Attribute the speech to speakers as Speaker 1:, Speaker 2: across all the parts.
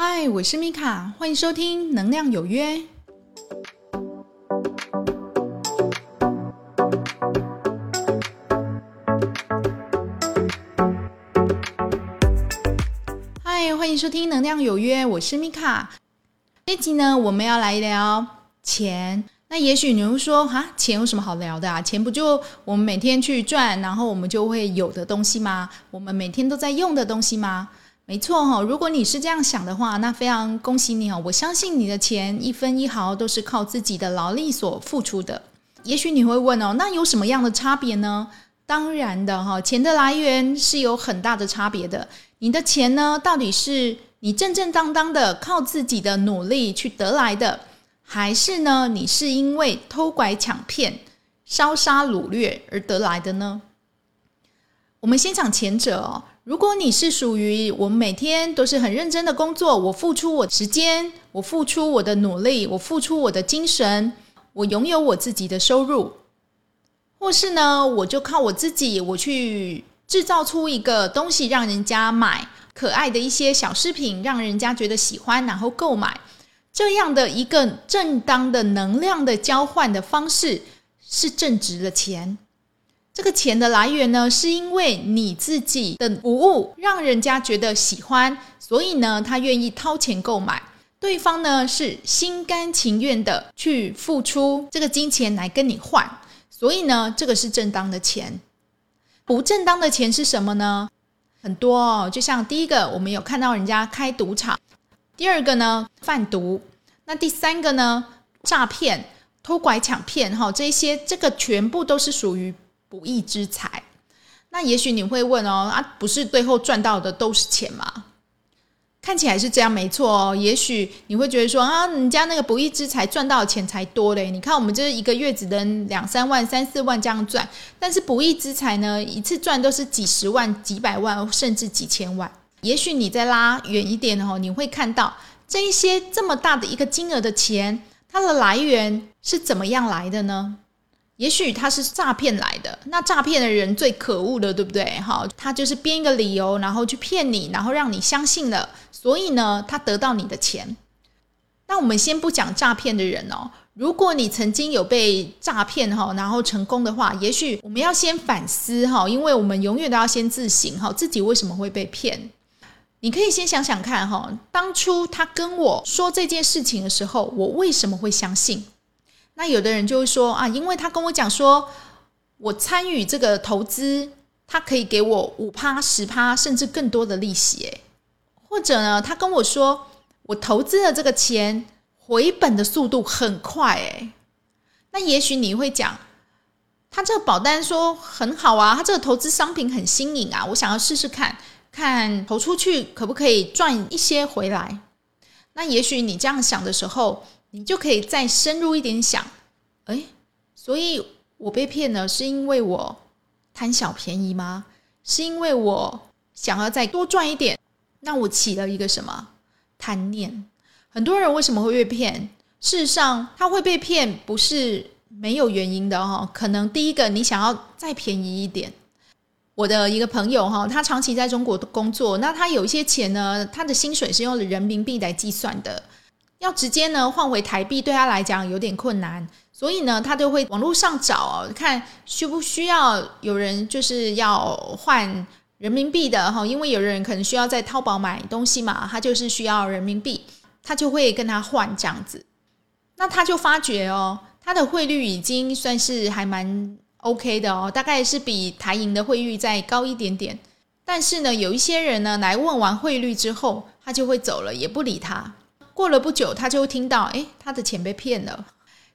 Speaker 1: 嗨，我是米卡，欢迎收听《能量有约》。嗨，欢迎收听《能量有约》，我是米卡。这集呢，我们要来聊钱。那也许你会说，哈，钱有什么好聊的啊？钱不就我们每天去赚，然后我们就会有的东西吗？我们每天都在用的东西吗？没错哈，如果你是这样想的话，那非常恭喜你哦！我相信你的钱一分一毫都是靠自己的劳力所付出的。也许你会问哦，那有什么样的差别呢？当然的哈，钱的来源是有很大的差别的。你的钱呢，到底是你正正当当的靠自己的努力去得来的，还是呢，你是因为偷拐抢骗、烧杀掳掠而得来的呢？我们先讲前者哦。如果你是属于我每天都是很认真的工作，我付出我时间，我付出我的努力，我付出我的精神，我拥有我自己的收入，或是呢，我就靠我自己，我去制造出一个东西让人家买，可爱的一些小饰品，让人家觉得喜欢，然后购买，这样的一个正当的能量的交换的方式，是正值的钱。这个钱的来源呢，是因为你自己的服务让人家觉得喜欢，所以呢，他愿意掏钱购买。对方呢是心甘情愿的去付出这个金钱来跟你换，所以呢，这个是正当的钱。不正当的钱是什么呢？很多哦，就像第一个，我们有看到人家开赌场；第二个呢，贩毒；那第三个呢，诈骗、偷拐抢骗，哈，这些这个全部都是属于。不义之财，那也许你会问哦，啊，不是最后赚到的都是钱吗？看起来是这样，没错哦。也许你会觉得说啊，人家那个不义之财赚到的钱才多嘞。你看我们这一个月只能两三万、三四万这样赚，但是不义之财呢，一次赚都是几十万、几百万，甚至几千万。也许你再拉远一点哦，你会看到这一些这么大的一个金额的钱，它的来源是怎么样来的呢？也许他是诈骗来的，那诈骗的人最可恶的，对不对？哈，他就是编一个理由，然后去骗你，然后让你相信了，所以呢，他得到你的钱。那我们先不讲诈骗的人哦，如果你曾经有被诈骗哈，然后成功的话，也许我们要先反思哈，因为我们永远都要先自省哈，自己为什么会被骗？你可以先想想看哈，当初他跟我说这件事情的时候，我为什么会相信？那有的人就会说啊，因为他跟我讲说，我参与这个投资，他可以给我五趴、十趴，甚至更多的利息，诶，或者呢，他跟我说，我投资的这个钱回本的速度很快，诶，那也许你会讲，他这个保单说很好啊，他这个投资商品很新颖啊，我想要试试看看投出去可不可以赚一些回来。那也许你这样想的时候。你就可以再深入一点想，哎，所以我被骗了，是因为我贪小便宜吗？是因为我想要再多赚一点？那我起了一个什么贪念？很多人为什么会被骗？事实上，他会被骗不是没有原因的哦。可能第一个，你想要再便宜一点。我的一个朋友哈，他长期在中国工作，那他有一些钱呢，他的薪水是用人民币来计算的。要直接呢换回台币对他来讲有点困难，所以呢他就会网络上找看需不需要有人就是要换人民币的哈，因为有人可能需要在淘宝买东西嘛，他就是需要人民币，他就会跟他换这样子。那他就发觉哦，他的汇率已经算是还蛮 OK 的哦，大概是比台银的汇率再高一点点。但是呢，有一些人呢来问完汇率之后，他就会走了，也不理他。过了不久，他就听到，哎，他的钱被骗了。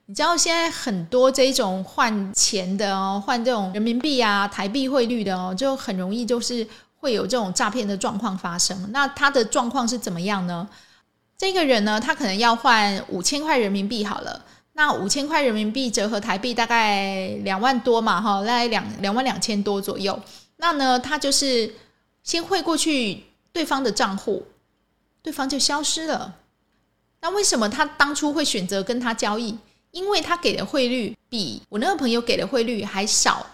Speaker 1: 你知道现在很多这种换钱的哦，换这种人民币啊、台币汇率的哦，就很容易就是会有这种诈骗的状况发生。那他的状况是怎么样呢？这个人呢，他可能要换五千块人民币好了。那五千块人民币折合台币大概两万多嘛，哈，大概两两万两千多左右。那呢，他就是先汇过去对方的账户，对方就消失了。那为什么他当初会选择跟他交易？因为他给的汇率比我那个朋友给的汇率还少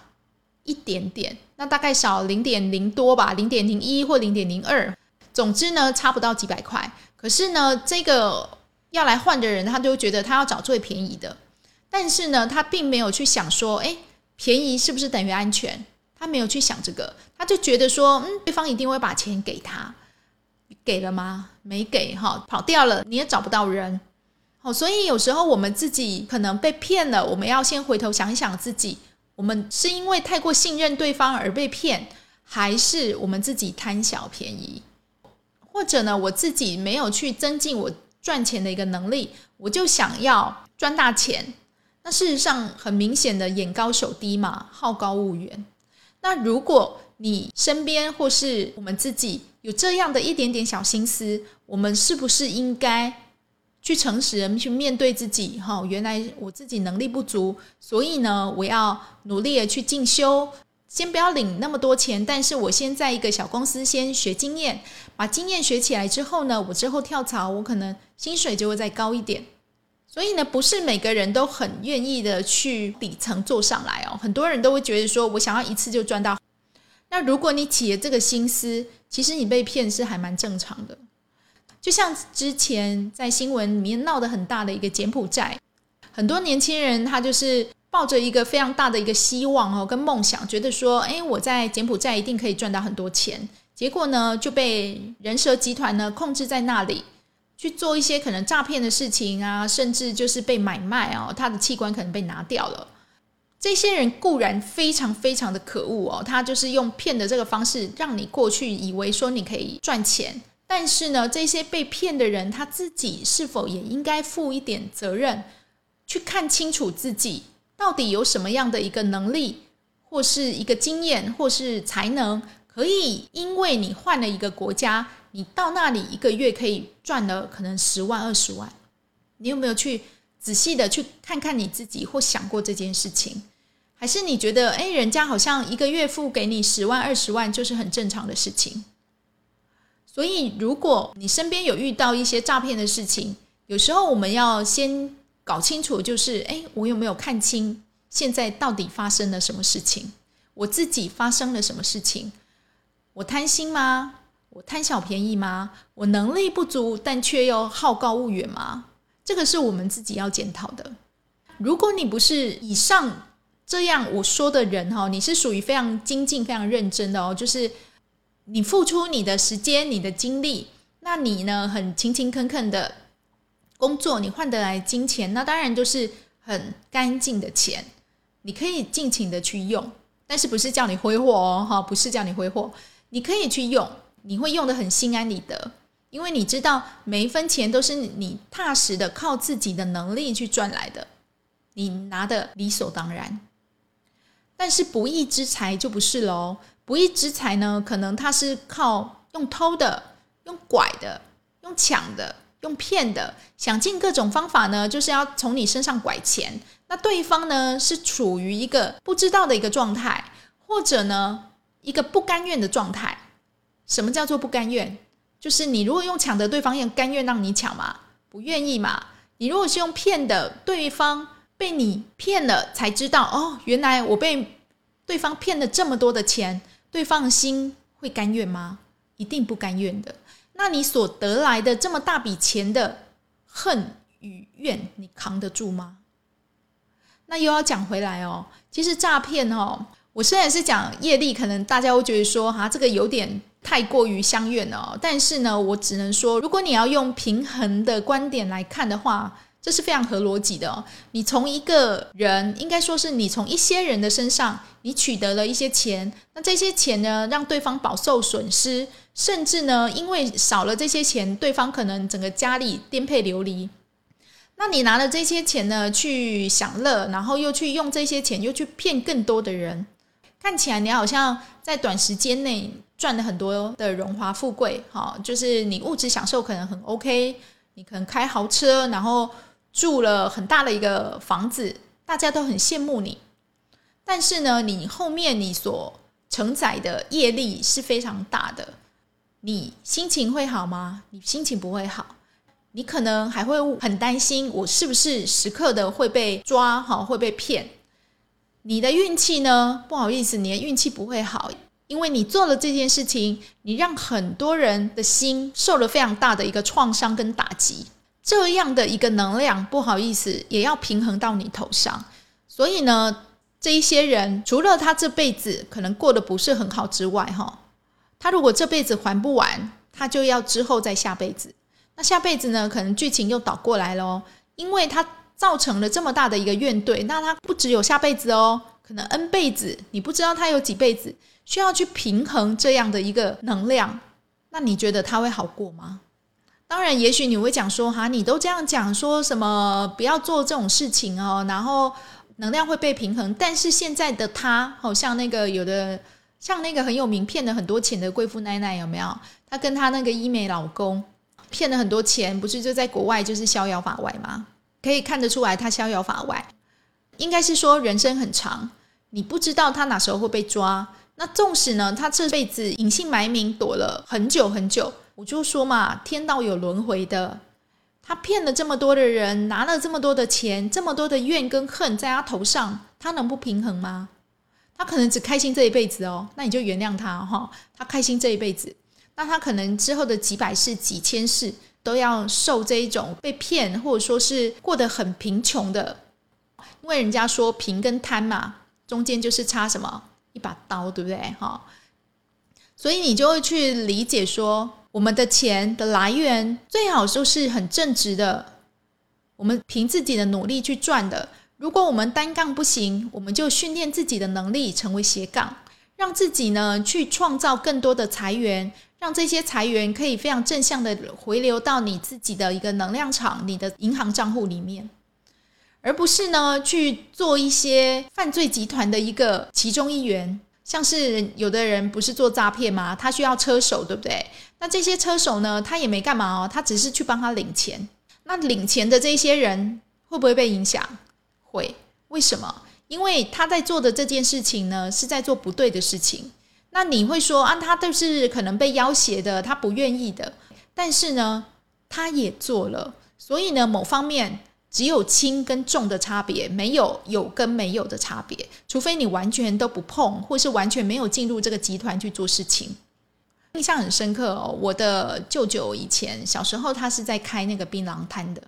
Speaker 1: 一点点，那大概少零点零多吧，零点零一或零点零二。总之呢，差不到几百块。可是呢，这个要来换的人，他就觉得他要找最便宜的，但是呢，他并没有去想说，哎，便宜是不是等于安全？他没有去想这个，他就觉得说，嗯，对方一定会把钱给他，给了吗？没给哈，跑掉了，你也找不到人。好，所以有时候我们自己可能被骗了，我们要先回头想一想自己，我们是因为太过信任对方而被骗，还是我们自己贪小便宜？或者呢，我自己没有去增进我赚钱的一个能力，我就想要赚大钱。那事实上很明显的眼高手低嘛，好高骛远。那如果你身边或是我们自己有这样的一点点小心思，我们是不是应该去诚实的去面对自己？哈，原来我自己能力不足，所以呢，我要努力的去进修。先不要领那么多钱，但是我先在一个小公司先学经验，把经验学起来之后呢，我之后跳槽，我可能薪水就会再高一点。所以呢，不是每个人都很愿意的去底层做上来哦。很多人都会觉得说，我想要一次就赚到。那如果你起了这个心思，其实你被骗是还蛮正常的。就像之前在新闻里面闹得很大的一个柬埔寨，很多年轻人他就是。抱着一个非常大的一个希望哦，跟梦想，觉得说，哎，我在柬埔寨一定可以赚到很多钱。结果呢，就被人蛇集团呢控制在那里，去做一些可能诈骗的事情啊，甚至就是被买卖哦，他的器官可能被拿掉了。这些人固然非常非常的可恶哦，他就是用骗的这个方式，让你过去以为说你可以赚钱。但是呢，这些被骗的人他自己是否也应该负一点责任，去看清楚自己。到底有什么样的一个能力，或是一个经验，或是才能，可以因为你换了一个国家，你到那里一个月可以赚了可能十万二十万？你有没有去仔细的去看看你自己，或想过这件事情？还是你觉得，哎，人家好像一个月付给你十万二十万就是很正常的事情？所以，如果你身边有遇到一些诈骗的事情，有时候我们要先。搞清楚，就是哎，我有没有看清现在到底发生了什么事情？我自己发生了什么事情？我贪心吗？我贪小便宜吗？我能力不足，但却又好高骛远吗？这个是我们自己要检讨的。如果你不是以上这样我说的人哈，你是属于非常精进、非常认真的哦，就是你付出你的时间、你的精力，那你呢，很勤勤恳恳的。工作你换得来金钱，那当然就是很干净的钱，你可以尽情的去用，但是不是叫你挥霍哦，哈，不是叫你挥霍，你可以去用，你会用的很心安理得，因为你知道每一分钱都是你踏实的靠自己的能力去赚来的，你拿的理所当然。但是不义之财就不是喽，不义之财呢，可能他是靠用偷的、用拐的、用抢的。用骗的，想尽各种方法呢，就是要从你身上拐钱。那对方呢，是处于一个不知道的一个状态，或者呢，一个不甘愿的状态。什么叫做不甘愿？就是你如果用抢的，对方也甘愿让你抢吗？不愿意嘛。你如果是用骗的，对方被你骗了，才知道哦，原来我被对方骗了这么多的钱，对方的心会甘愿吗？一定不甘愿的。那你所得来的这么大笔钱的恨与怨，你扛得住吗？那又要讲回来哦，其实诈骗哦，我虽然是讲业力，可能大家会觉得说哈，这个有点太过于相怨了。但是呢，我只能说，如果你要用平衡的观点来看的话，这是非常合逻辑的哦。你从一个人，应该说是你从一些人的身上，你取得了一些钱，那这些钱呢，让对方饱受损失。甚至呢，因为少了这些钱，对方可能整个家里颠沛流离。那你拿了这些钱呢，去享乐，然后又去用这些钱，又去骗更多的人。看起来你好像在短时间内赚了很多的荣华富贵，哈，就是你物质享受可能很 OK，你可能开豪车，然后住了很大的一个房子，大家都很羡慕你。但是呢，你后面你所承载的业力是非常大的。你心情会好吗？你心情不会好，你可能还会很担心，我是不是时刻的会被抓？哈，会被骗。你的运气呢？不好意思，你的运气不会好，因为你做了这件事情，你让很多人的心受了非常大的一个创伤跟打击，这样的一个能量，不好意思，也要平衡到你头上。所以呢，这一些人除了他这辈子可能过得不是很好之外，哈，他如果这辈子还不完，他就要之后再下辈子。那下辈子呢，可能剧情又倒过来了，因为他造成了这么大的一个怨怼，那他不只有下辈子哦，可能 N 辈子，你不知道他有几辈子。需要去平衡这样的一个能量，那你觉得他会好过吗？当然，也许你会讲说，哈，你都这样讲，说什么不要做这种事情哦，然后能量会被平衡。但是现在的他，好像那个有的，像那个很有名骗了很多钱的贵妇奶奶，有没有？她跟她那个医美老公骗了很多钱，不是就在国外就是逍遥法外吗？可以看得出来，他逍遥法外，应该是说人生很长，你不知道他哪时候会被抓。那纵使呢，他这辈子隐姓埋名躲了很久很久，我就说嘛，天道有轮回的。他骗了这么多的人，拿了这么多的钱，这么多的怨跟恨在他头上，他能不平衡吗？他可能只开心这一辈子哦，那你就原谅他哈。他开心这一辈子，那他可能之后的几百世、几千世都要受这一种被骗，或者说是过得很贫穷的。因为人家说贫跟贪嘛，中间就是差什么？一把刀，对不对？哈，所以你就会去理解说，我们的钱的来源最好就是很正直的，我们凭自己的努力去赚的。如果我们单杠不行，我们就训练自己的能力成为斜杠，让自己呢去创造更多的财源，让这些财源可以非常正向的回流到你自己的一个能量场、你的银行账户里面。而不是呢去做一些犯罪集团的一个其中一员，像是有的人不是做诈骗吗？他需要车手，对不对？那这些车手呢，他也没干嘛哦，他只是去帮他领钱。那领钱的这些人会不会被影响？会。为什么？因为他在做的这件事情呢，是在做不对的事情。那你会说啊，他都是可能被要挟的，他不愿意的。但是呢，他也做了，所以呢，某方面。只有轻跟重的差别，没有有跟没有的差别。除非你完全都不碰，或是完全没有进入这个集团去做事情。印象很深刻哦，我的舅舅以前小时候，他是在开那个槟榔摊的。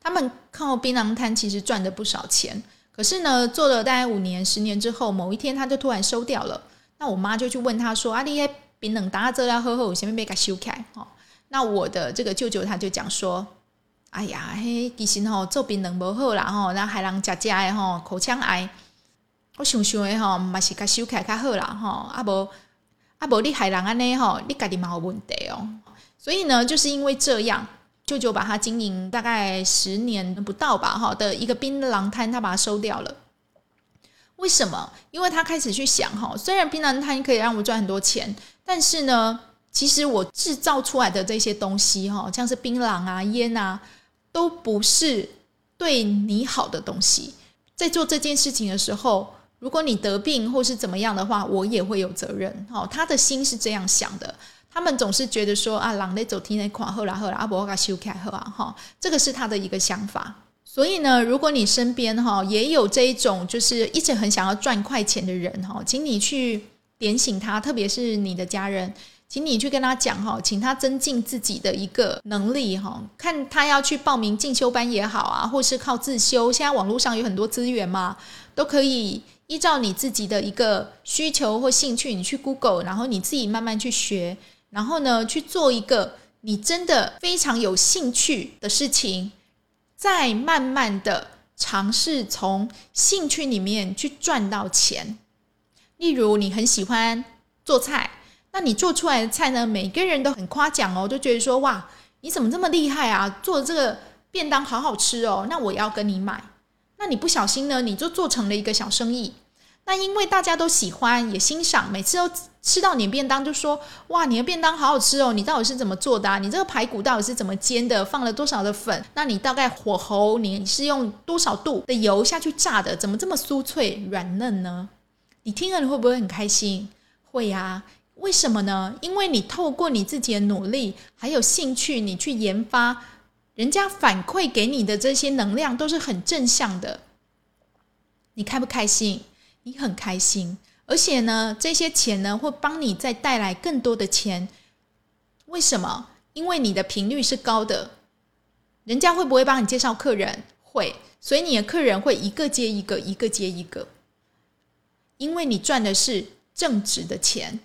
Speaker 1: 他们靠槟榔摊其实赚了不少钱，可是呢，做了大概五年、十年之后，某一天他就突然收掉了。那我妈就去问他说：“阿弟，槟榔打这要，喝喝，我前面被给修开。”哦，那我的这个舅舅他就讲说。哎呀，嘿，其实吼做槟榔无好啦吼，那还让食食的吼口腔癌。我想想的吼，嘛是甲收起来较好啦吼，啊无啊无你害人安尼吼，你家己嘛有问题哦。所以呢，就是因为这样，舅舅把他经营大概十年不到吧哈的一个槟榔摊，他把它收掉了。为什么？因为他开始去想哈，虽然槟榔摊可以让我赚很多钱，但是呢，其实我制造出来的这些东西哈，像是槟榔啊、烟啊。都不是对你好的东西。在做这件事情的时候，如果你得病或是怎么样的话，我也会有责任。哦，他的心是这样想的。他们总是觉得说啊，狼得走天那款，后来后来阿伯给修开后啊，哈，这个是他的一个想法。所以呢，如果你身边哈也有这一种就是一直很想要赚快钱的人哈，请你去点醒他，特别是你的家人。请你去跟他讲哈，请他增进自己的一个能力哈，看他要去报名进修班也好啊，或是靠自修。现在网络上有很多资源嘛，都可以依照你自己的一个需求或兴趣，你去 Google，然后你自己慢慢去学，然后呢去做一个你真的非常有兴趣的事情，再慢慢的尝试从兴趣里面去赚到钱。例如，你很喜欢做菜。那你做出来的菜呢？每个人都很夸奖哦，都觉得说哇，你怎么这么厉害啊？做的这个便当好好吃哦，那我要跟你买。那你不小心呢，你就做成了一个小生意。那因为大家都喜欢也欣赏，每次都吃到你的便当就说哇，你的便当好好吃哦，你到底是怎么做的啊？你这个排骨到底是怎么煎的？放了多少的粉？那你大概火候你是用多少度的油下去炸的？怎么这么酥脆软嫩呢？你听了你会不会很开心？会呀。为什么呢？因为你透过你自己的努力，还有兴趣，你去研发，人家反馈给你的这些能量都是很正向的。你开不开心？你很开心，而且呢，这些钱呢会帮你再带来更多的钱。为什么？因为你的频率是高的，人家会不会帮你介绍客人？会，所以你的客人会一个接一个，一个接一个。因为你赚的是正直的钱，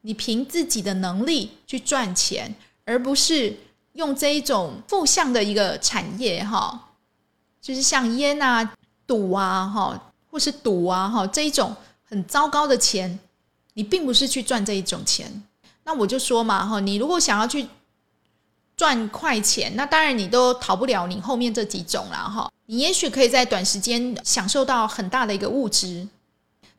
Speaker 1: 你凭自己的能力去赚钱，而不是用这一种负向的一个产业哈，就是像烟啊、赌啊哈，或是赌啊哈这一种很糟糕的钱，你并不是去赚这一种钱。那我就说嘛哈，你如果想要去赚快钱，那当然你都逃不了你后面这几种了哈。你也许可以在短时间享受到很大的一个物质，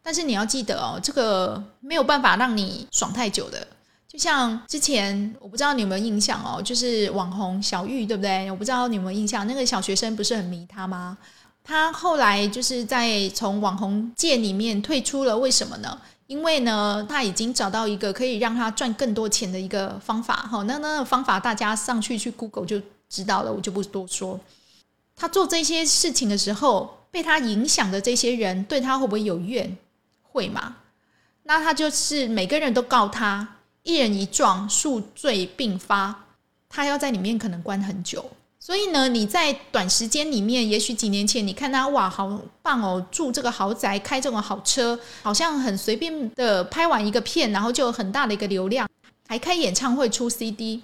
Speaker 1: 但是你要记得哦，这个没有办法让你爽太久的。就像之前我不知道你有没有印象哦，就是网红小玉对不对？我不知道你有没有印象，那个小学生不是很迷他吗？他后来就是在从网红界里面退出了，为什么呢？因为呢，他已经找到一个可以让他赚更多钱的一个方法，哈，那那个方法大家上去去 Google 就知道了，我就不多说。他做这些事情的时候，被他影响的这些人对他会不会有怨？会吗？那他就是每个人都告他，一人一状，数罪并发，他要在里面可能关很久。所以呢，你在短时间里面，也许几年前你看他哇，好棒哦，住这个豪宅，开这种好车，好像很随便的拍完一个片，然后就有很大的一个流量，还开演唱会出 CD。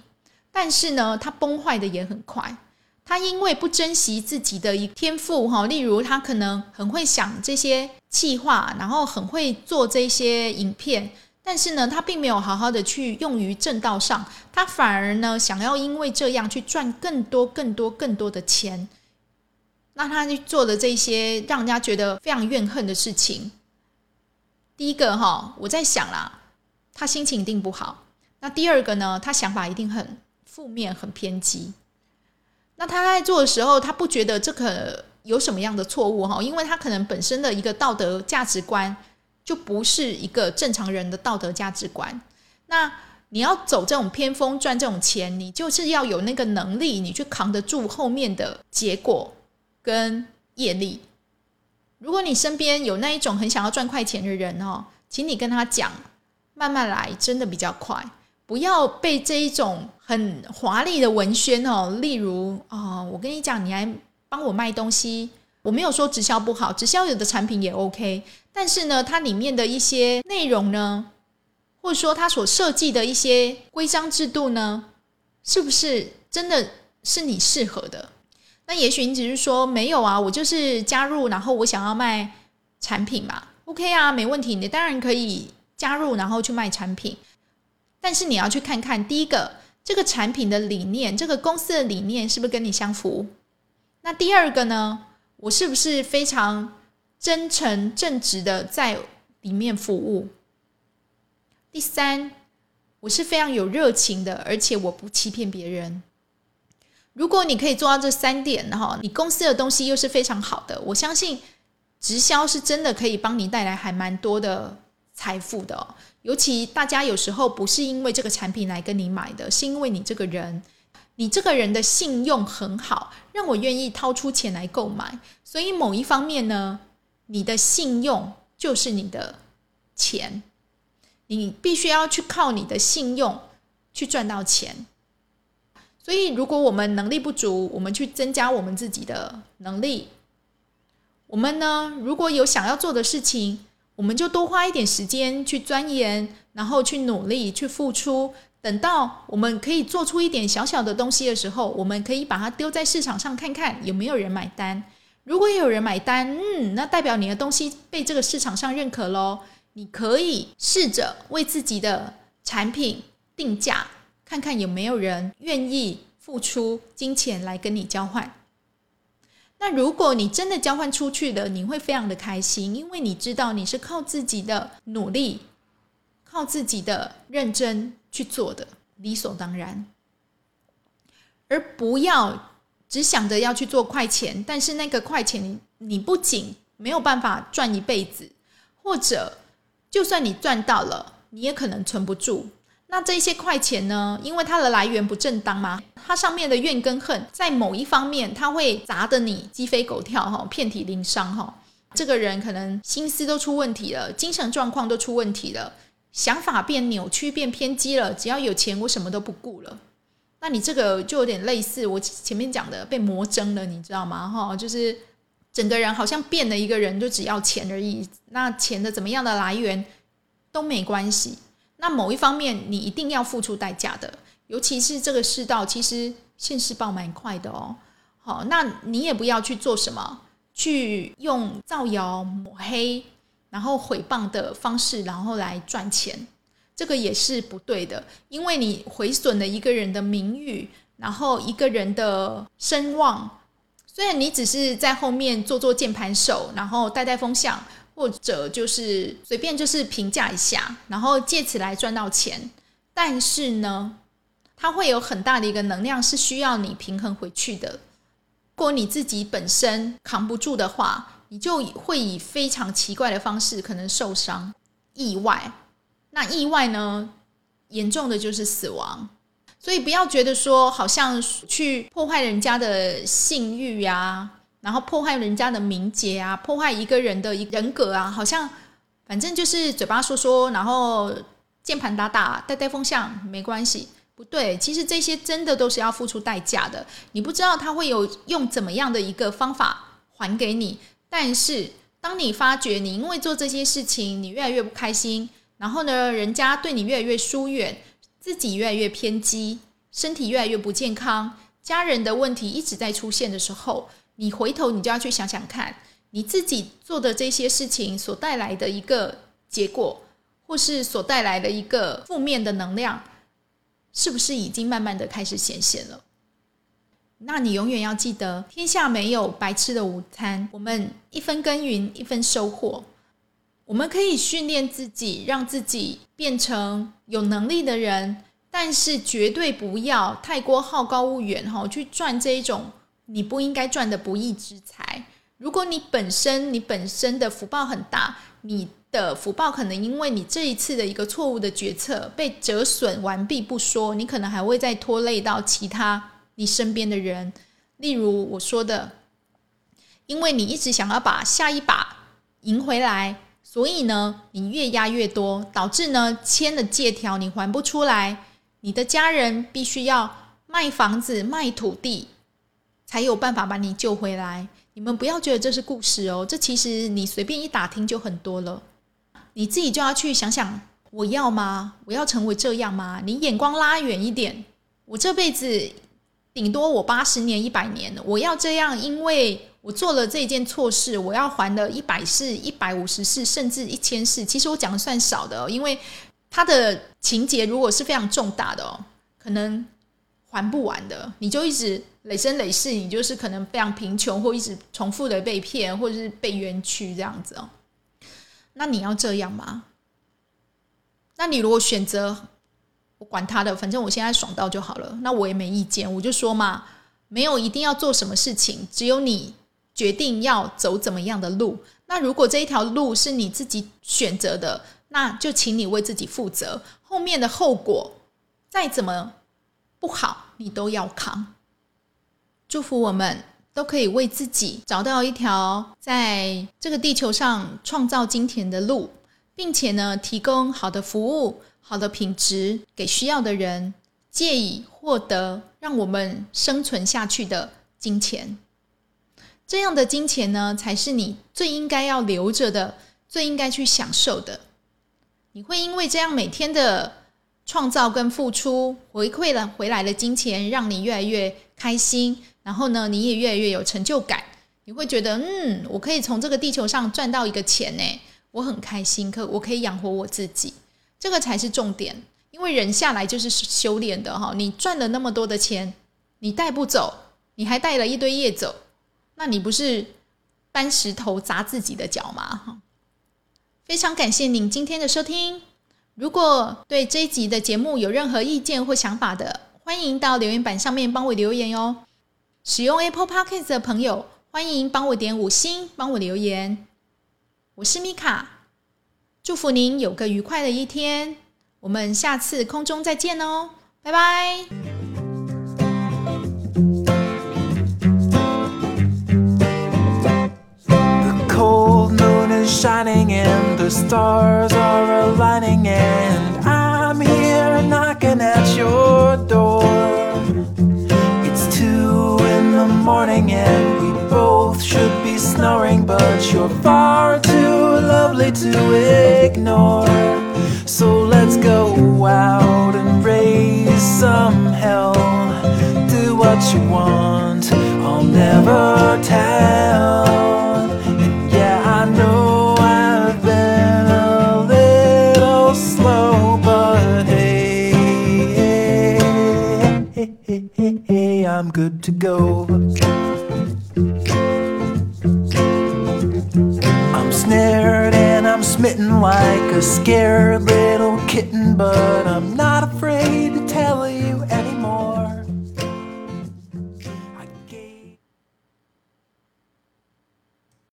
Speaker 1: 但是呢，他崩坏的也很快。他因为不珍惜自己的一天赋哈，例如他可能很会想这些计划，然后很会做这些影片。但是呢，他并没有好好的去用于正道上，他反而呢想要因为这样去赚更多、更多、更多的钱，那他去做的这些让人家觉得非常怨恨的事情。第一个哈，我在想啦，他心情一定不好。那第二个呢，他想法一定很负面、很偏激。那他在做的时候，他不觉得这个有什么样的错误哈，因为他可能本身的一个道德价值观。就不是一个正常人的道德价值观。那你要走这种偏锋赚这种钱，你就是要有那个能力，你去扛得住后面的结果跟业力。如果你身边有那一种很想要赚快钱的人哦，请你跟他讲，慢慢来，真的比较快。不要被这一种很华丽的文宣哦，例如啊，我跟你讲，你来帮我卖东西。我没有说直销不好，直销有的产品也 OK，但是呢，它里面的一些内容呢，或者说它所设计的一些规章制度呢，是不是真的是你适合的？那也许你只是说没有啊，我就是加入，然后我想要卖产品嘛，OK 啊，没问题，你当然可以加入，然后去卖产品。但是你要去看看，第一个，这个产品的理念，这个公司的理念是不是跟你相符？那第二个呢？我是不是非常真诚正直的在里面服务？第三，我是非常有热情的，而且我不欺骗别人。如果你可以做到这三点，然后你公司的东西又是非常好的，我相信直销是真的可以帮你带来还蛮多的财富的。尤其大家有时候不是因为这个产品来跟你买的，是因为你这个人。你这个人的信用很好，让我愿意掏出钱来购买。所以某一方面呢，你的信用就是你的钱，你必须要去靠你的信用去赚到钱。所以，如果我们能力不足，我们去增加我们自己的能力。我们呢，如果有想要做的事情，我们就多花一点时间去钻研，然后去努力，去付出。等到我们可以做出一点小小的东西的时候，我们可以把它丢在市场上看看有没有人买单。如果有人买单，嗯，那代表你的东西被这个市场上认可喽。你可以试着为自己的产品定价，看看有没有人愿意付出金钱来跟你交换。那如果你真的交换出去了，你会非常的开心，因为你知道你是靠自己的努力，靠自己的认真。去做的理所当然，而不要只想着要去做快钱。但是那个快钱，你你不仅没有办法赚一辈子，或者就算你赚到了，你也可能存不住。那这些快钱呢？因为它的来源不正当嘛，它上面的怨跟恨，在某一方面，它会砸得你鸡飞狗跳哈，遍体鳞伤哈。这个人可能心思都出问题了，精神状况都出问题了，想法变扭曲、变偏激了。只要有钱，我什么都不顾了。那你这个就有点类似我前面讲的被魔怔了，你知道吗？哈，就是整个人好像变了一个人，就只要钱而已。那钱的怎么样的来源都没关系。那某一方面你一定要付出代价的，尤其是这个世道，其实现世报蛮快的哦。好，那你也不要去做什么，去用造谣抹黑，然后毁谤的方式，然后来赚钱。这个也是不对的，因为你毁损了一个人的名誉，然后一个人的声望。虽然你只是在后面做做键盘手，然后带带风向，或者就是随便就是评价一下，然后借此来赚到钱，但是呢，它会有很大的一个能量是需要你平衡回去的。如果你自己本身扛不住的话，你就会以非常奇怪的方式可能受伤、意外。那意外呢？严重的就是死亡，所以不要觉得说好像去破坏人家的信誉啊，然后破坏人家的名节啊，破坏一个人的人格啊，好像反正就是嘴巴说说，然后键盘打打，带带风向，没关系。不对，其实这些真的都是要付出代价的。你不知道他会有用怎么样的一个方法还给你，但是当你发觉你因为做这些事情，你越来越不开心。然后呢，人家对你越来越疏远，自己越来越偏激，身体越来越不健康，家人的问题一直在出现的时候，你回头你就要去想想看，你自己做的这些事情所带来的一个结果，或是所带来的一个负面的能量，是不是已经慢慢的开始显现了？那你永远要记得，天下没有白吃的午餐，我们一分耕耘一分收获。我们可以训练自己，让自己变成有能力的人，但是绝对不要太过好高骛远哈，去赚这一种你不应该赚的不义之财。如果你本身你本身的福报很大，你的福报可能因为你这一次的一个错误的决策被折损完毕不说，你可能还会再拖累到其他你身边的人。例如我说的，因为你一直想要把下一把赢回来。所以呢，你越压越多，导致呢签的借条你还不出来，你的家人必须要卖房子、卖土地，才有办法把你救回来。你们不要觉得这是故事哦，这其实你随便一打听就很多了。你自己就要去想想，我要吗？我要成为这样吗？你眼光拉远一点，我这辈子顶多我八十年、一百年，我要这样，因为。我做了这件错事，我要还的一百世、一百五十世，甚至一千世。其实我讲的算少的，因为他的情节如果是非常重大的哦，可能还不完的。你就一直累生累世，你就是可能非常贫穷，或一直重复的被骗，或者是被冤屈这样子哦。那你要这样吗？那你如果选择管他的，反正我现在爽到就好了，那我也没意见。我就说嘛，没有一定要做什么事情，只有你。决定要走怎么样的路，那如果这一条路是你自己选择的，那就请你为自己负责，后面的后果再怎么不好，你都要扛。祝福我们都可以为自己找到一条在这个地球上创造金钱的路，并且呢，提供好的服务、好的品质给需要的人，借以获得让我们生存下去的金钱。这样的金钱呢，才是你最应该要留着的，最应该去享受的。你会因为这样每天的创造跟付出，回馈了回来的金钱，让你越来越开心。然后呢，你也越来越有成就感。你会觉得，嗯，我可以从这个地球上赚到一个钱呢，我很开心，可我可以养活我自己。这个才是重点，因为人下来就是修炼的哈。你赚了那么多的钱，你带不走，你还带了一堆业走。那你不是搬石头砸自己的脚吗？哈，非常感谢您今天的收听。如果对这一集的节目有任何意见或想法的，欢迎到留言板上面帮我留言哟。使用 Apple Podcast 的朋友，欢迎帮我点五星，帮我留言。我是米卡，祝福您有个愉快的一天。我们下次空中再见哦，拜拜。
Speaker 2: the stars are aligning, and I'm here knocking at your door. It's two in the morning, and we both should be snoring, but you're far too to ignore. So let's go out and raise some hell. Do what you want, I'll never tell. And yeah, I know I've been a little slow, but hey, hey, hey, hey, I'm good to go. Scared little kitten, but I'm.